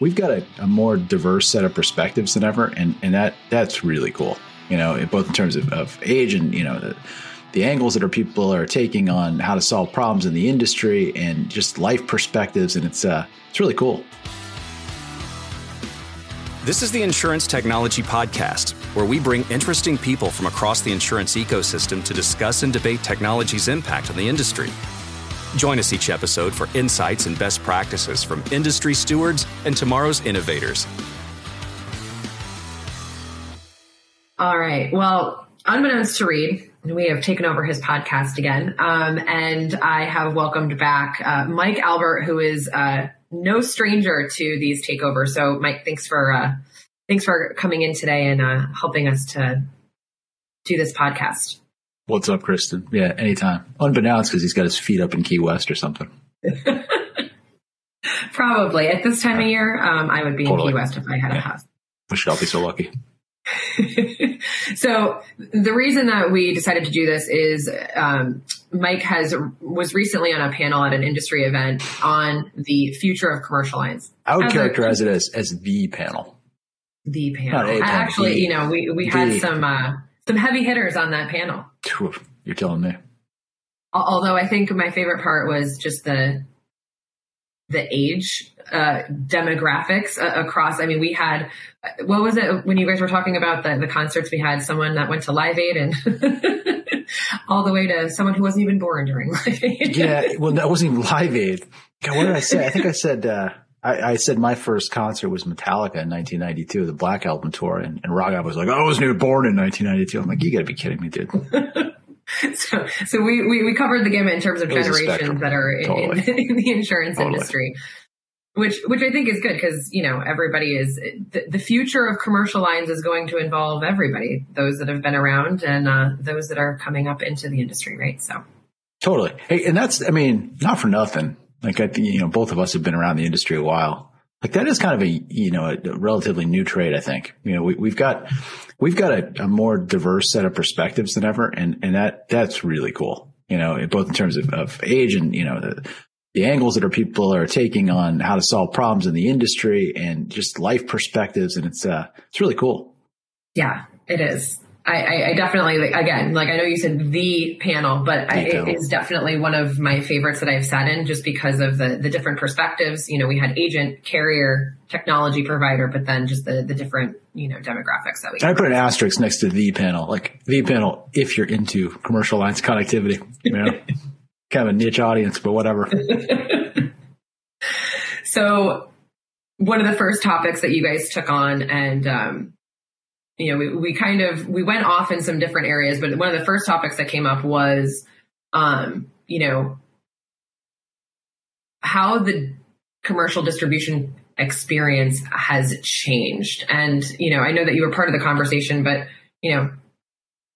we've got a, a, more diverse set of perspectives than ever, and and that that's really cool. You know, both in terms of, of age and you know the the angles that our people are taking on how to solve problems in the industry and just life perspectives, and it's uh, it's really cool. This is the Insurance Technology Podcast, where we bring interesting people from across the insurance ecosystem to discuss and debate technology's impact on the industry. Join us each episode for insights and best practices from industry stewards and tomorrow's innovators. All right. Well, unbeknownst to Reid, we have taken over his podcast again. Um, and I have welcomed back uh, Mike Albert, who is uh, no stranger to these takeovers. So, Mike, thanks for uh, thanks for coming in today and uh, helping us to do this podcast. What's up, Christen? Yeah, anytime. Unbeknownst because he's got his feet up in Key West or something. Probably at this time of year, um, I would be totally. in Key West if I had yeah. a house. Wish I'll be so lucky. so the reason that we decided to do this is um, Mike has was recently on a panel at an industry event on the future of commercial lines. I would as characterize a, it as as the panel. The panel. panel Actually, the, you know, we we the. had some uh, some heavy hitters on that panel. You're telling me. Although I think my favorite part was just the the age uh, demographics uh, across. I mean, we had what was it when you guys were talking about the the concerts? We had someone that went to Live Aid and. all the way to someone who wasn't even born during Live Aid. yeah, well, that wasn't even Live Aid. God, what did I say? I think I said uh, I, I, said my first concert was Metallica in 1992, the Black Album tour, and, and Raghav was like, "I was new born in 1992." I'm like, "You got to be kidding me, dude." so, so we, we, we covered the gamut in terms of generations that are in, totally. in, in, the insurance totally. industry, which which I think is good because you know everybody is the, the, future of commercial lines is going to involve everybody, those that have been around and uh, those that are coming up into the industry, right? So totally, hey, and that's I mean not for nothing. Like I think you know both of us have been around the industry a while. Like that is kind of a you know a relatively new trade i think. You know we, have got we've got a, a, more diverse set of perspectives than ever and and that that's really cool. You know both in terms of, of age and you know the, the angles that our people are taking on how to solve problems in the industry and just life perspectives and it's uh it's really cool. Yeah it is I, I, definitely again like I know you said the panel, but I, it is definitely one of my favorites that I've sat in just because of the the different perspectives. You know, we had agent, carrier, technology provider, but then just the the different you know demographics that we. I put an asterisk next to the panel, like the panel, if you're into commercial lines connectivity. You know, kind of a niche audience, but whatever. so, one of the first topics that you guys took on, and um, you know, we, we kind of, we went off in some different areas, but one of the first topics that came up was, um, you know, how the commercial distribution experience has changed. And, you know, I know that you were part of the conversation, but, you know,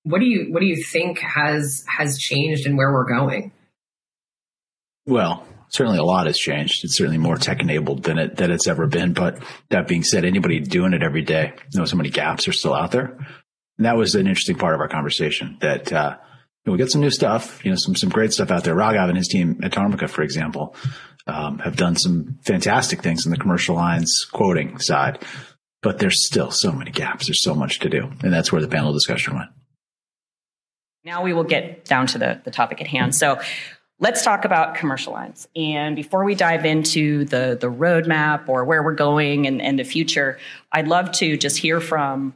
what do you, what do you think has, has changed and where we're going? Well, certainly a lot has changed. It's certainly more tech enabled than it than it's ever been. But that being said, anybody doing it every day knows how many gaps are still out there. And that was an interesting part of our conversation. That uh, you know, we got some new stuff, you know, some some great stuff out there. Raghav and his team at Tarmika, for example, um, have done some fantastic things in the commercial lines quoting side. But there's still so many gaps. There's so much to do, and that's where the panel discussion went. Now we will get down to the, the topic at hand. So Let's talk about commercial lines. And before we dive into the, the roadmap or where we're going and, and the future, I'd love to just hear from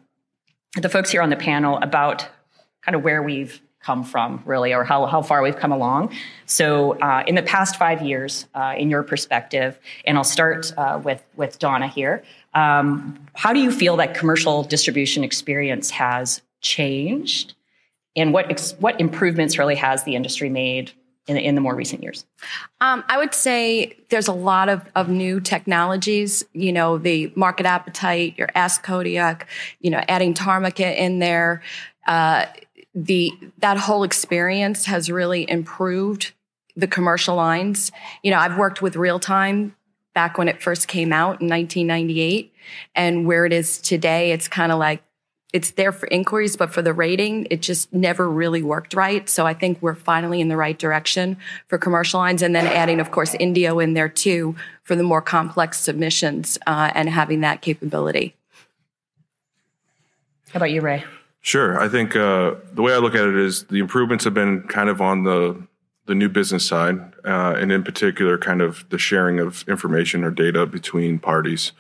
the folks here on the panel about kind of where we've come from, really, or how, how far we've come along. So, uh, in the past five years, uh, in your perspective, and I'll start uh, with, with Donna here, um, how do you feel that commercial distribution experience has changed? And what, ex- what improvements really has the industry made in, in the more recent years? Um, I would say there's a lot of, of new technologies, you know, the market appetite, your Ask Kodiak, you know, adding Tarmika in there. Uh, the that whole experience has really improved the commercial lines. You know, I've worked with real time back when it first came out in 1998 and where it is today it's kind of like it's there for inquiries, but for the rating, it just never really worked right. So I think we're finally in the right direction for commercial lines, and then adding, of course, Indio in there too for the more complex submissions uh, and having that capability. How about you, Ray? Sure. I think uh, the way I look at it is the improvements have been kind of on the the new business side, uh, and in particular, kind of the sharing of information or data between parties.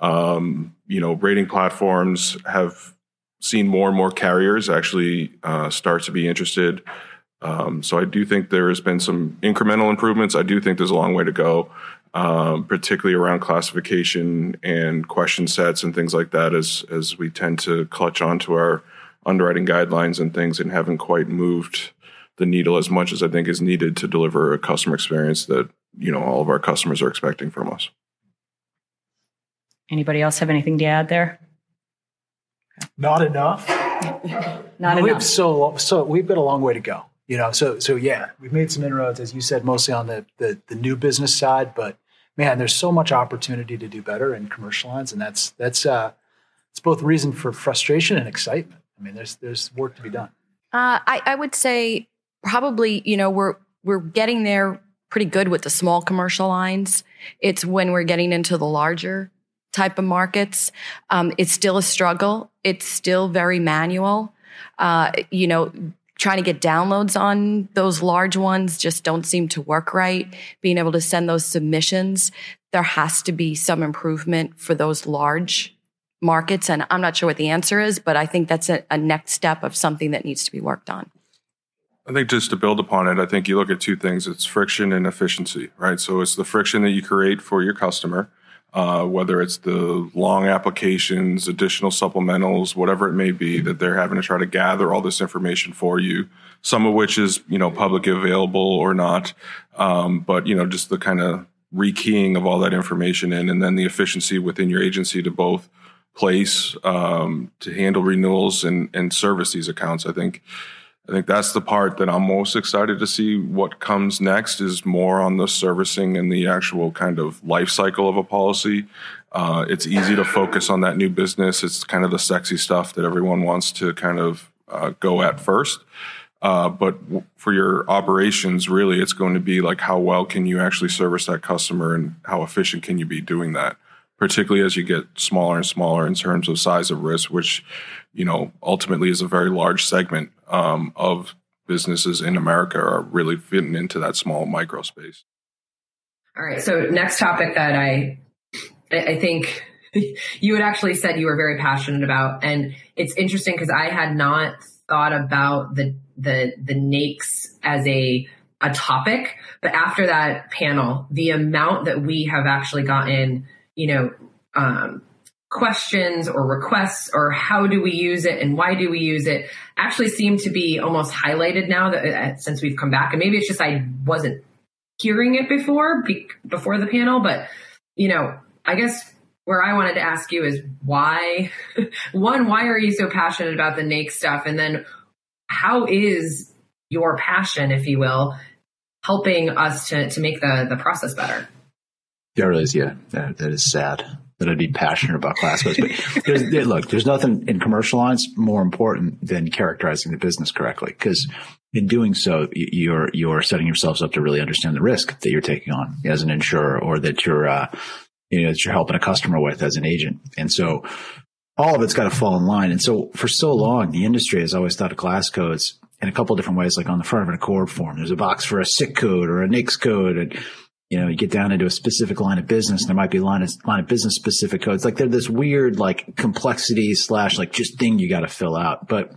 Um, you know, rating platforms have seen more and more carriers actually uh, start to be interested. Um, so I do think there has been some incremental improvements. I do think there's a long way to go, um, particularly around classification and question sets and things like that, as as we tend to clutch onto our underwriting guidelines and things and haven't quite moved the needle as much as I think is needed to deliver a customer experience that you know all of our customers are expecting from us. Anybody else have anything to add there? Not enough. Not we've enough. so so we've got a long way to go. You know, so so yeah, we've made some inroads, as you said, mostly on the the, the new business side, but man, there's so much opportunity to do better in commercial lines, and that's that's uh, it's both reason for frustration and excitement. I mean, there's there's work to be done. Uh, I, I would say probably, you know, we're we're getting there pretty good with the small commercial lines. It's when we're getting into the larger type of markets. Um, it's still a struggle. It's still very manual. Uh, you know, trying to get downloads on those large ones just don't seem to work right. Being able to send those submissions, there has to be some improvement for those large markets. And I'm not sure what the answer is, but I think that's a, a next step of something that needs to be worked on. I think just to build upon it, I think you look at two things: it's friction and efficiency, right? So it's the friction that you create for your customer, uh, whether it's the long applications, additional supplementals, whatever it may be, that they're having to try to gather all this information for you. Some of which is you know publicly available or not, um, but you know just the kind of rekeying of all that information in, and then the efficiency within your agency to both place um, to handle renewals and and service these accounts. I think I think that's the part that I'm most excited to see what comes next is more on the servicing and the actual kind of life cycle of a policy. Uh, it's easy to focus on that new business. It's kind of the sexy stuff that everyone wants to kind of uh, go at first. Uh, but w- for your operations, really, it's going to be like how well can you actually service that customer and how efficient can you be doing that? Particularly as you get smaller and smaller in terms of size of risk, which you know ultimately is a very large segment um, of businesses in America are really fitting into that small micro space. All right. So next topic that I, I think you had actually said you were very passionate about, and it's interesting because I had not thought about the the the NAICS as a a topic, but after that panel, the amount that we have actually gotten, you know, um, questions or requests or how do we use it and why do we use it actually seem to be almost highlighted now that uh, since we've come back. And maybe it's just I wasn't hearing it before be, before the panel but you know I guess where I wanted to ask you is why one why are you so passionate about the NAICS stuff? And then how is your passion if you will helping us to to make the the process better? There is, yeah, that is sad that I'd be passionate about class codes. But there's, there, look, there's nothing in commercial lines more important than characterizing the business correctly. Because in doing so, you're you're setting yourselves up to really understand the risk that you're taking on as an insurer, or that you're uh, you know that you're helping a customer with as an agent. And so all of it's got to fall in line. And so for so long, the industry has always thought of class codes in a couple different ways, like on the front of an ACORD form. There's a box for a SIC code or a NAICS code. And, you know, you get down into a specific line of business and there might be line of, line of business specific codes. Like they're this weird, like complexity slash like just thing you got to fill out. But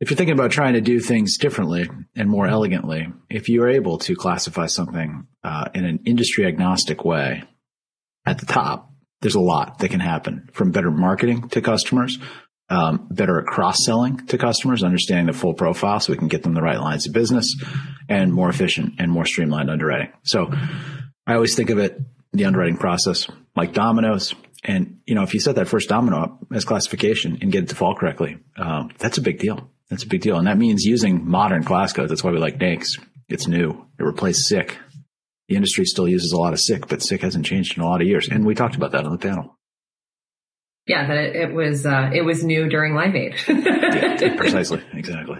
if you're thinking about trying to do things differently and more elegantly, if you're able to classify something uh, in an industry agnostic way at the top, there's a lot that can happen from better marketing to customers, um, better at cross selling to customers, understanding the full profile so we can get them the right lines of business and more efficient and more streamlined underwriting. So I always think of it, the underwriting process like dominoes. And, you know, if you set that first domino up as classification and get it to fall correctly, um, that's a big deal. That's a big deal. And that means using modern class codes. That's why we like NAICS. It's new. It replaced SIC. The industry still uses a lot of SIC, but SIC hasn't changed in a lot of years. And we talked about that on the panel. Yeah, that it, it was uh, it was new during Live Aid. yeah, precisely, exactly.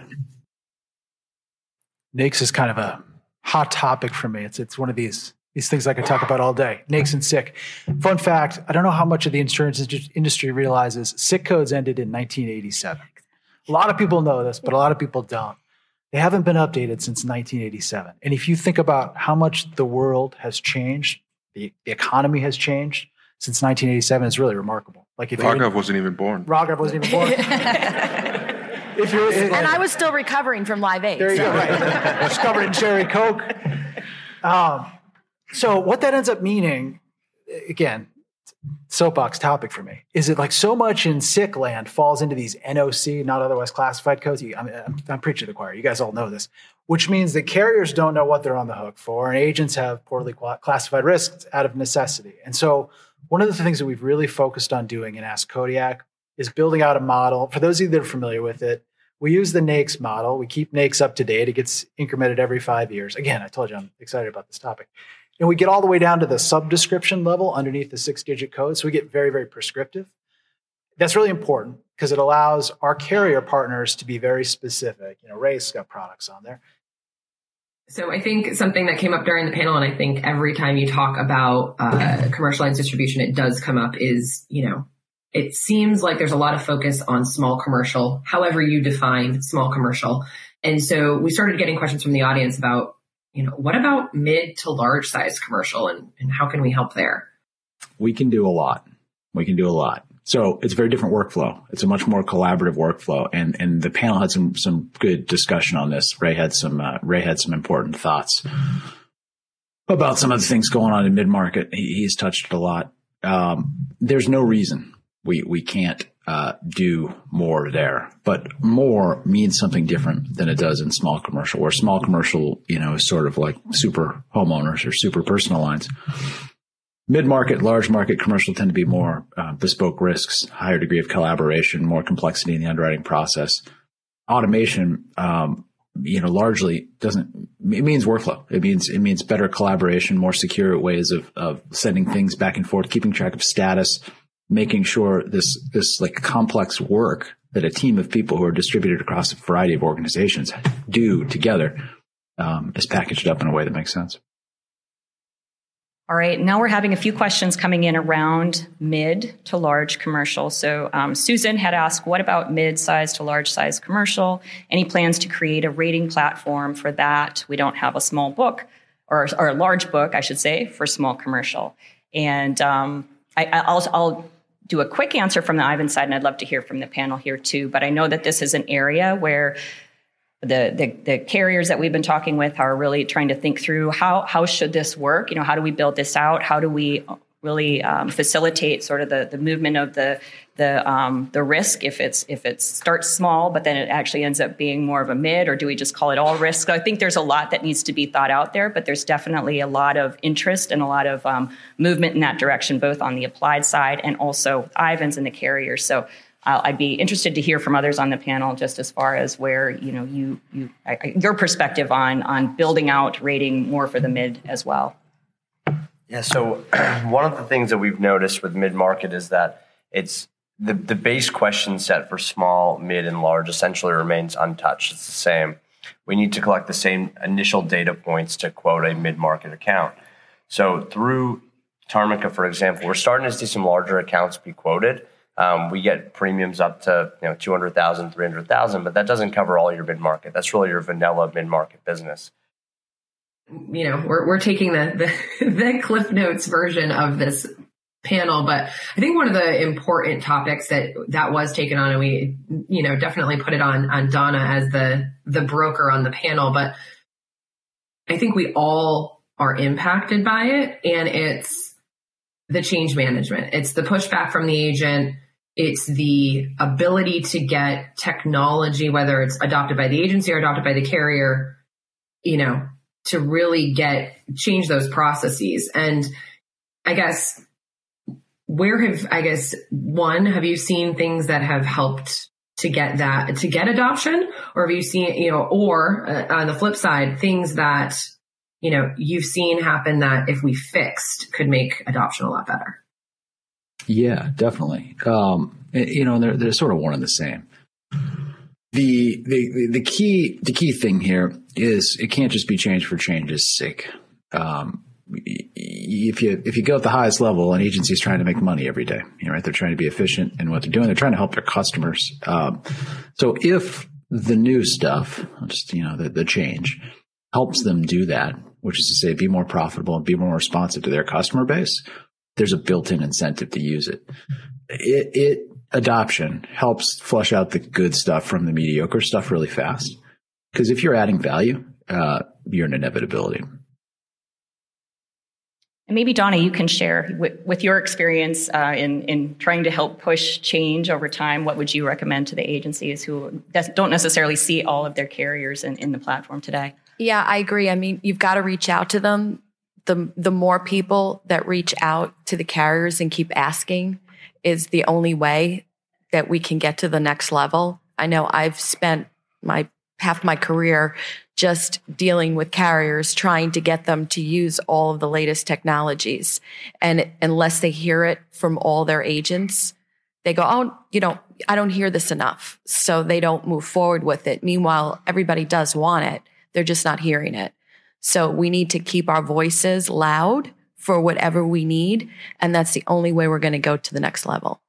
NAICS is kind of a hot topic for me. It's it's one of these these things I could talk about all day. NAICS and SIC. Fun fact: I don't know how much of the insurance industry realizes SIC codes ended in 1987. A lot of people know this, but a lot of people don't. They haven't been updated since 1987. And if you think about how much the world has changed, the, the economy has changed since 1987, it's really remarkable. Like if Raghav wasn't even born. Raghav wasn't even born. if you're, and I was still recovering from Live Aid. There you go. Right. Discovered in cherry coke. Um, so what that ends up meaning, again, soapbox topic for me, is it like so much in SIC land falls into these NOC, not otherwise classified codes. I mean, I'm, I'm preaching to the choir. You guys all know this, which means that carriers don't know what they're on the hook for, and agents have poorly classified risks out of necessity. And so, one of the things that we've really focused on doing in Ask Kodiak is building out a model. For those of you that are familiar with it, we use the NAICS model. We keep NAICS up to date. It gets incremented every five years. Again, I told you I'm excited about this topic. And we get all the way down to the subdescription level underneath the six digit code. So we get very, very prescriptive. That's really important because it allows our carrier partners to be very specific. You know, Ray's got products on there. So I think something that came up during the panel, and I think every time you talk about uh, distribution, it does come up is, you know, it seems like there's a lot of focus on small commercial, however you define small commercial. And so we started getting questions from the audience about you know, what about mid to large size commercial and, and how can we help there? We can do a lot. We can do a lot. So it's a very different workflow. It's a much more collaborative workflow. And, and the panel had some, some good discussion on this. Ray had some, uh, Ray had some important thoughts about some of the things going on in mid market. He, he's touched it a lot. Um, there's no reason we, we can't uh, do more there. But more means something different than it does in small commercial, where small commercial, you know, is sort of like super homeowners or super personal lines. Mid market, large market commercial tend to be more uh, bespoke risks, higher degree of collaboration, more complexity in the underwriting process. Automation, um, you know, largely doesn't, it means workflow. It means, it means better collaboration, more secure ways of, of sending things back and forth, keeping track of status, making sure this this like complex work that a team of people who are distributed across a variety of organizations do together um, is packaged up in a way that makes sense. All right, now we're having a few questions coming in around mid to large commercial. So um, Susan had asked, what about mid size to large size commercial? Any plans to create a rating platform for that? We don't have a small book or, or a large book, I should say, for small commercial. And um, I, will I'll do a quick answer from the Ivan side, and I'd love to hear from the panel here too. But I know that this is an area where the, the, the carriers that we've been talking with are really trying to think through how how should this work? You know, how do we build this out? How do we really um, facilitate sort of the, the movement of the the um, the risk if it's if it starts small but then it actually ends up being more of a mid or do we just call it all risk so i think there's a lot that needs to be thought out there but there's definitely a lot of interest and a lot of um, movement in that direction both on the applied side and also Ivans and the carriers so uh, I'd be interested to hear from others on the panel, just as far as where you know you you your perspective on on building out rating more for the mid as well. Yeah, so one of the things that we've noticed with mid market is that it's the, the base question set for small, mid, and large essentially remains untouched. It's the same. We need to collect the same initial data points to quote a mid market account. So through Tarmika, for example, we're starting to see some larger accounts be quoted. Um, we get premiums up to you know 200,000, 300,000, but that doesn't cover all your mid market. That's really your vanilla mid market business you know, we're, we're taking the, the, the Cliff Notes version of this panel, but I think one of the important topics that that was taken on, and we, you know, definitely put it on on Donna as the the broker on the panel, but I think we all are impacted by it, and it's the change management. It's the pushback from the agent. It's the ability to get technology, whether it's adopted by the agency or adopted by the carrier, you know, to really get change those processes. And I guess where have I guess one have you seen things that have helped to get that to get adoption, or have you seen you know, or uh, on the flip side, things that you know you've seen happen that if we fixed could make adoption a lot better. Yeah, definitely. Um, you know, they're they're sort of one and the same. The, the the key the key thing here is it can't just be change for change's sake. Um, if you if you go at the highest level, an agency is trying to make money every day. You know, right? They're trying to be efficient in what they're doing. They're trying to help their customers. Um, so if the new stuff, just you know, the, the change helps them do that, which is to say, be more profitable and be more responsive to their customer base. There's a built-in incentive to use it. It, it adoption helps flush out the good stuff from the mediocre stuff really fast. Because if you're adding value, uh, you're an inevitability. And maybe Donna, you can share with, with your experience uh, in in trying to help push change over time. What would you recommend to the agencies who don't necessarily see all of their carriers in, in the platform today? Yeah, I agree. I mean, you've got to reach out to them. The the more people that reach out to the carriers and keep asking is the only way that we can get to the next level. I know I've spent my half my career just dealing with carriers trying to get them to use all of the latest technologies. And unless they hear it from all their agents, they go, Oh, you know, I don't hear this enough. So they don't move forward with it. Meanwhile, everybody does want it. They're just not hearing it. So we need to keep our voices loud for whatever we need. And that's the only way we're going to go to the next level.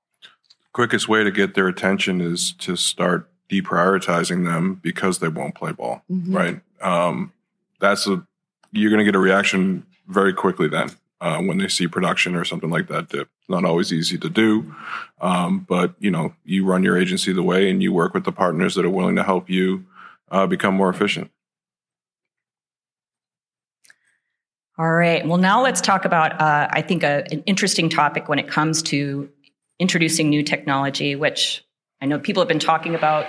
Quickest way to get their attention is to start deprioritizing them because they won't play ball, mm-hmm. right? Um, that's a you're going to get a reaction very quickly then uh, when they see production or something like that dip. Not always easy to do, um, but you know you run your agency the way and you work with the partners that are willing to help you uh, become more efficient. All right. Well, now let's talk about, uh, I think, a, an interesting topic when it comes to introducing new technology, which I know people have been talking about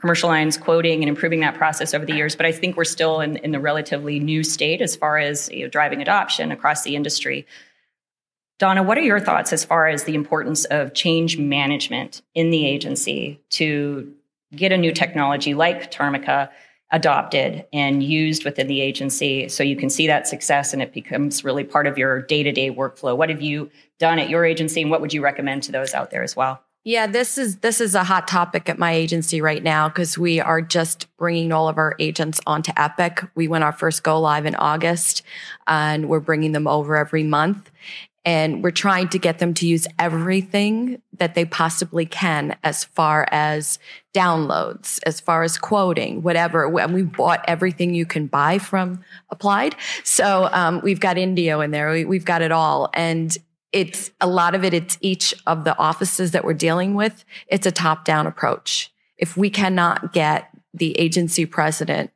commercial lines quoting and improving that process over the years, but I think we're still in, in the relatively new state as far as you know, driving adoption across the industry. Donna, what are your thoughts as far as the importance of change management in the agency to get a new technology like Tarmika adopted and used within the agency. So you can see that success and it becomes really part of your day-to-day workflow. What have you done at your agency and what would you recommend to those out there as well? Yeah this is this is a hot topic at my agency right now because we are just bringing all of our agents onto Epic. We went our first go live in august and we're bringing them over every month and we're trying to get them to use everything that they possibly can as far as downloads, as far as quoting, whatever. And we bought everything you can buy from Applied. So um, we've got Indio in there. We, we've got it all. And it's a lot of it, it's each of the offices that we're dealing with. It's a top down approach. If we cannot get the agency president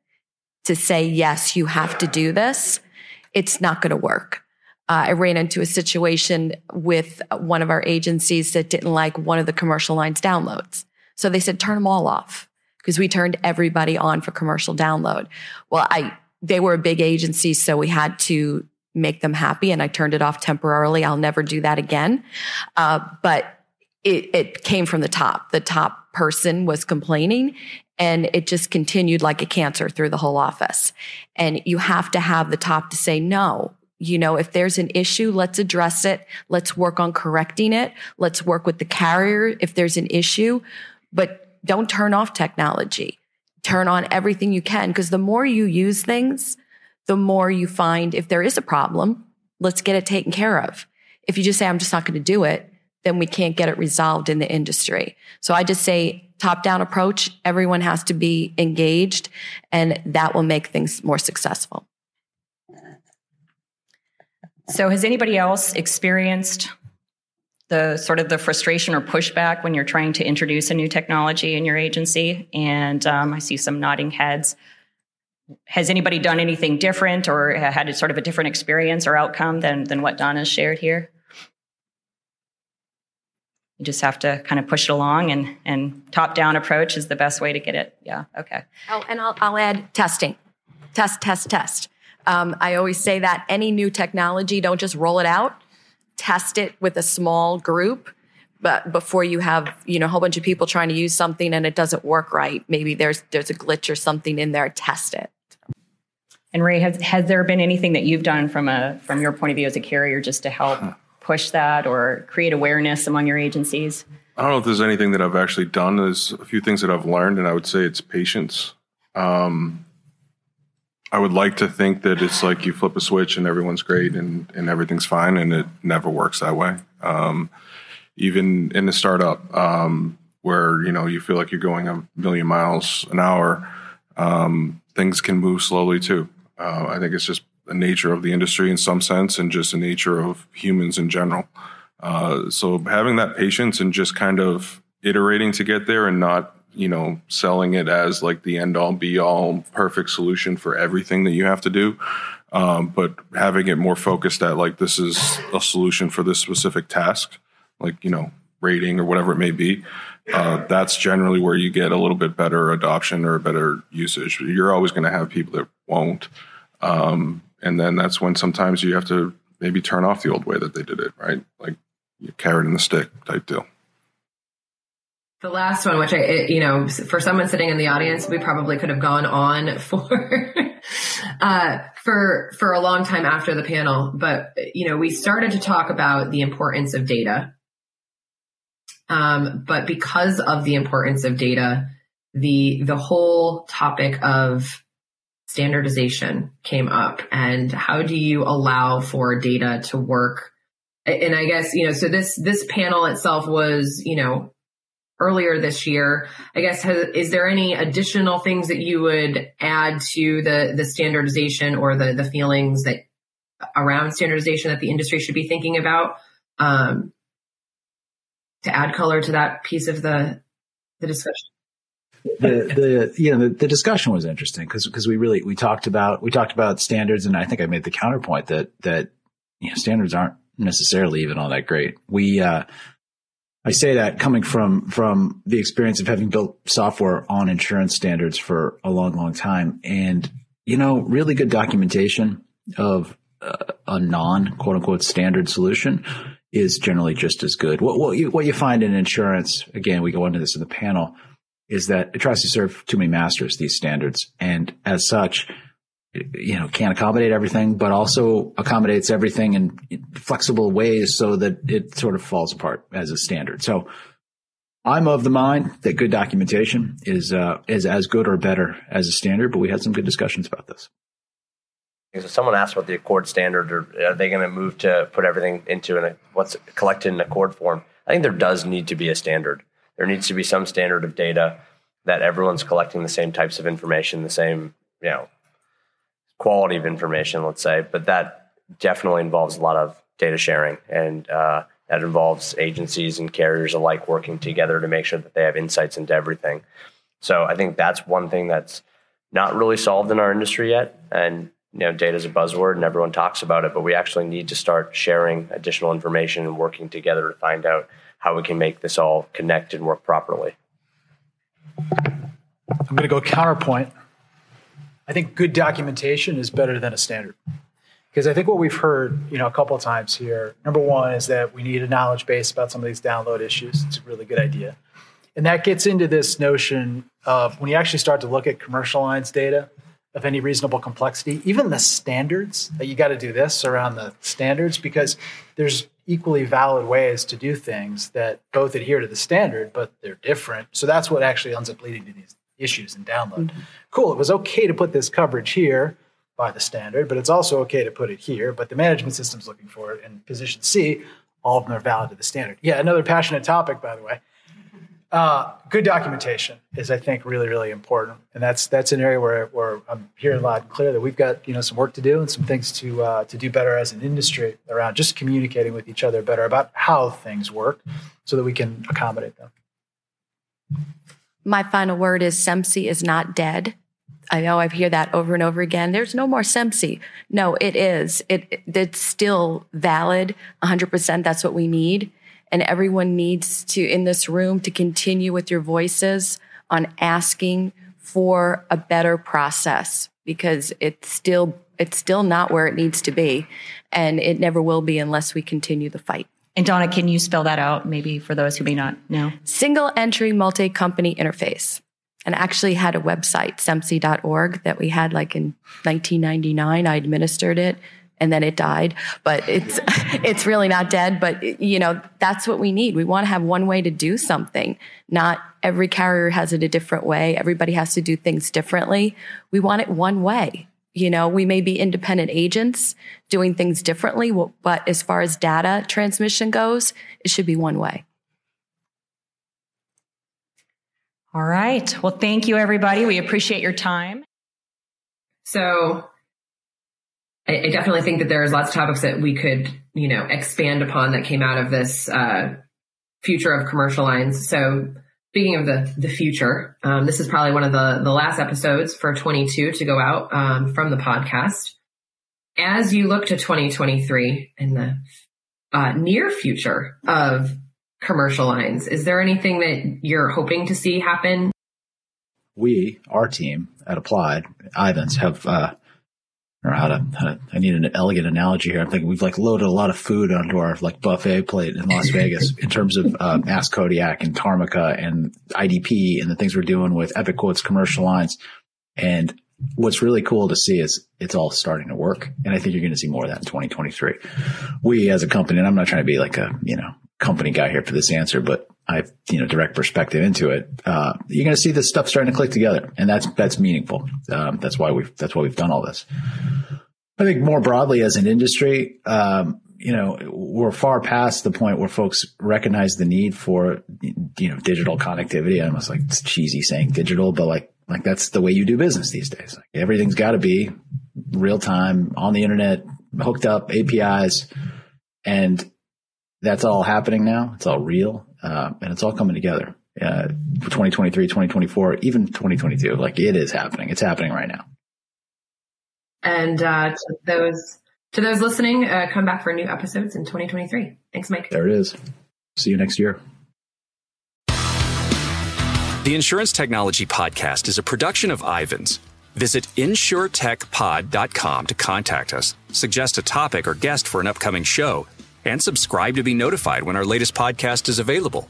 to say, yes, you have to do this, it's not going to work uh, I ran into a situation with one of our agencies that didn't like one of the commercial lines downloads. So they said, turn them all off because we turned everybody on for commercial download. Well, I, they were a big agency, so we had to make them happy and I turned it off temporarily. I'll never do that again. Uh, but it, it came from the top. The top person was complaining and it just continued like a cancer through the whole office. And you have to have the top to say, no, you know, if there's an issue, let's address it. Let's work on correcting it. Let's work with the carrier if there's an issue, but don't turn off technology. Turn on everything you can because the more you use things, the more you find if there is a problem, let's get it taken care of. If you just say, I'm just not going to do it, then we can't get it resolved in the industry. So I just say top down approach. Everyone has to be engaged and that will make things more successful. So, has anybody else experienced the sort of the frustration or pushback when you're trying to introduce a new technology in your agency? And um, I see some nodding heads. Has anybody done anything different or had a sort of a different experience or outcome than than what Donna shared here? You just have to kind of push it along, and and top down approach is the best way to get it. Yeah. Okay. Oh, and I'll I'll add testing, test, test, test. Um, I always say that any new technology, don't just roll it out, test it with a small group. But before you have, you know, a whole bunch of people trying to use something and it doesn't work right, maybe there's there's a glitch or something in there. Test it. And Ray, has has there been anything that you've done from a from your point of view as a carrier just to help push that or create awareness among your agencies? I don't know if there's anything that I've actually done. There's a few things that I've learned, and I would say it's patience. Um, I would like to think that it's like you flip a switch and everyone's great and, and everything's fine, and it never works that way. Um, even in a startup um, where you know you feel like you're going a million miles an hour, um, things can move slowly too. Uh, I think it's just the nature of the industry in some sense, and just the nature of humans in general. Uh, so having that patience and just kind of iterating to get there and not you know selling it as like the end all be all perfect solution for everything that you have to do. Um, but having it more focused at like this is a solution for this specific task like you know rating or whatever it may be uh, that's generally where you get a little bit better adoption or better usage. You're always going to have people that won't. Um, and then that's when sometimes you have to maybe turn off the old way that they did it right? Like you carrot and the stick type deal the last one, which I, you know, for someone sitting in the audience, we probably could have gone on for, uh, for, for a long time after the panel. But, you know, we started to talk about the importance of data. Um, but because of the importance of data, the, the whole topic of standardization came up and how do you allow for data to work? And I guess, you know, so this, this panel itself was, you know, earlier this year. I guess has, is there any additional things that you would add to the the standardization or the the feelings that around standardization that the industry should be thinking about um, to add color to that piece of the the discussion? the the you know the, the discussion was interesting because because we really we talked about we talked about standards and I think I made the counterpoint that that you know standards aren't necessarily even all that great. We uh, I say that coming from from the experience of having built software on insurance standards for a long, long time, and you know, really good documentation of uh, a non quote unquote standard solution is generally just as good. What what you, what you find in insurance, again, we go into this in the panel, is that it tries to serve too many masters these standards, and as such, you know, can't accommodate everything, but also accommodates everything in flexible ways so that it sort of falls apart as a standard. So I'm of the mind that good documentation is, uh, is as good or better as a standard, but we had some good discussions about this. So someone asked about the ACORD standard, or are they going to move to put everything into an, what's collected in ACORD form? I think there does need to be a standard. There needs to be some standard of data that everyone's collecting the same types of information, the same, you know, quality of information, let's say, but that definitely involves a lot of data sharing and uh, that involves agencies and carriers alike working together to make sure that they have insights into everything. So I think that's one thing that's not really solved in our industry yet. And you know, data is a buzzword and everyone talks about it, but we actually need to start sharing additional information and working together to find out how we can make this all connect and work properly. I'm going to go counterpoint. I think good documentation is better than a standard. Because I think what we've heard, you know, a couple of times here, number one is that we need a knowledge base about some of these download issues. It's a really good idea. And that gets into this notion of when you actually start to look at commercial lines data of any reasonable complexity, even the standards, that you got to do this around the standards because there's equally valid ways to do things that both adhere to the standard, but they're different. So that's what actually ends up leading to these issues and download. Mm-hmm. Cool, it was okay to put this coverage here by the standard, but it's also okay to put it here. But the management system's looking for it in position C. All of them are valid to the standard. Yeah, another passionate topic, by the way. Uh, good documentation is, I think, really, really important, and that's that's an area where, where I'm hearing loud and clear that we've got you know some work to do and some things to uh, to do better as an industry around just communicating with each other better about how things work, so that we can accommodate them my final word is SEMCI is not dead. I know I hear that over and over again. There's no more SEMCI. No, it is. It, it's still valid. 100%. That's what we need. And everyone needs to, in this room, to continue with your voices on asking for a better process because it's still, it's still not where it needs to be. And it never will be unless we continue the fight. And Donna, can you spell that out maybe for those who may not know? Single entry multi company interface. And actually had a website, semci.org, that we had like in 1999. I administered it. and then it died. But it's it's really not dead. But you know that's what we need. We want to have one way to do something. Not every carrier has it a different way. Everybody has to do things differently. We want it one way. You know, we may be independent agents doing things differently, but as far as data transmission goes, it should be one way. All right. Well, thank you, everybody. We appreciate your time. So I, definitely think that there's lots of topics that we could, you know, expand upon that came out of this uh, future of commercial lines. So speaking of the the future, um, this is probably one of the the last episodes for 22 to go out um, from the podcast. As you look to 2023 and the uh, near future of commercial lines, is there anything that you're hoping to see happen? We, our team at Applied, Ivans, have uh, or how to, how to, I need an elegant analogy here. I'm thinking we've like loaded a lot of food onto our like buffet plate in Las Vegas in terms of uh, Ask Kodiak and Tarmika and IDP and the things we're doing with Epic Quotes commercial lines. And what's really cool to see is it's all starting to work. And I think you're going to see more of that in 2023. We as a company, and I'm not trying to be like a, you know, company guy here for this answer, but I have, you know, direct perspective into it. Uh, you're going to see this stuff starting to click together and that's, that's meaningful. Um, that's why we've, that's why we've done all this. I think more broadly as an industry, um, you know, we're far past the point where folks recognize the need for, you know, digital connectivity. I almost like it's cheesy saying digital, but like, like that's the way you do business these days. Like everything's got to be real time on the internet, hooked up APIs, and that's all happening now. It's all real, uh, and it's all coming together. Uh, 2023, 2024, even 2022. Like it is happening. It's happening right now. And uh, to those to those listening, uh, come back for new episodes in 2023. Thanks, Mike. There it is. See you next year. The Insurance Technology Podcast is a production of Ivans. Visit insuretechpod.com to contact us, suggest a topic or guest for an upcoming show, and subscribe to be notified when our latest podcast is available.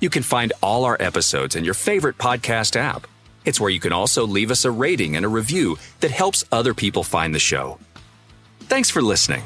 You can find all our episodes in your favorite podcast app. It's where you can also leave us a rating and a review that helps other people find the show. Thanks for listening.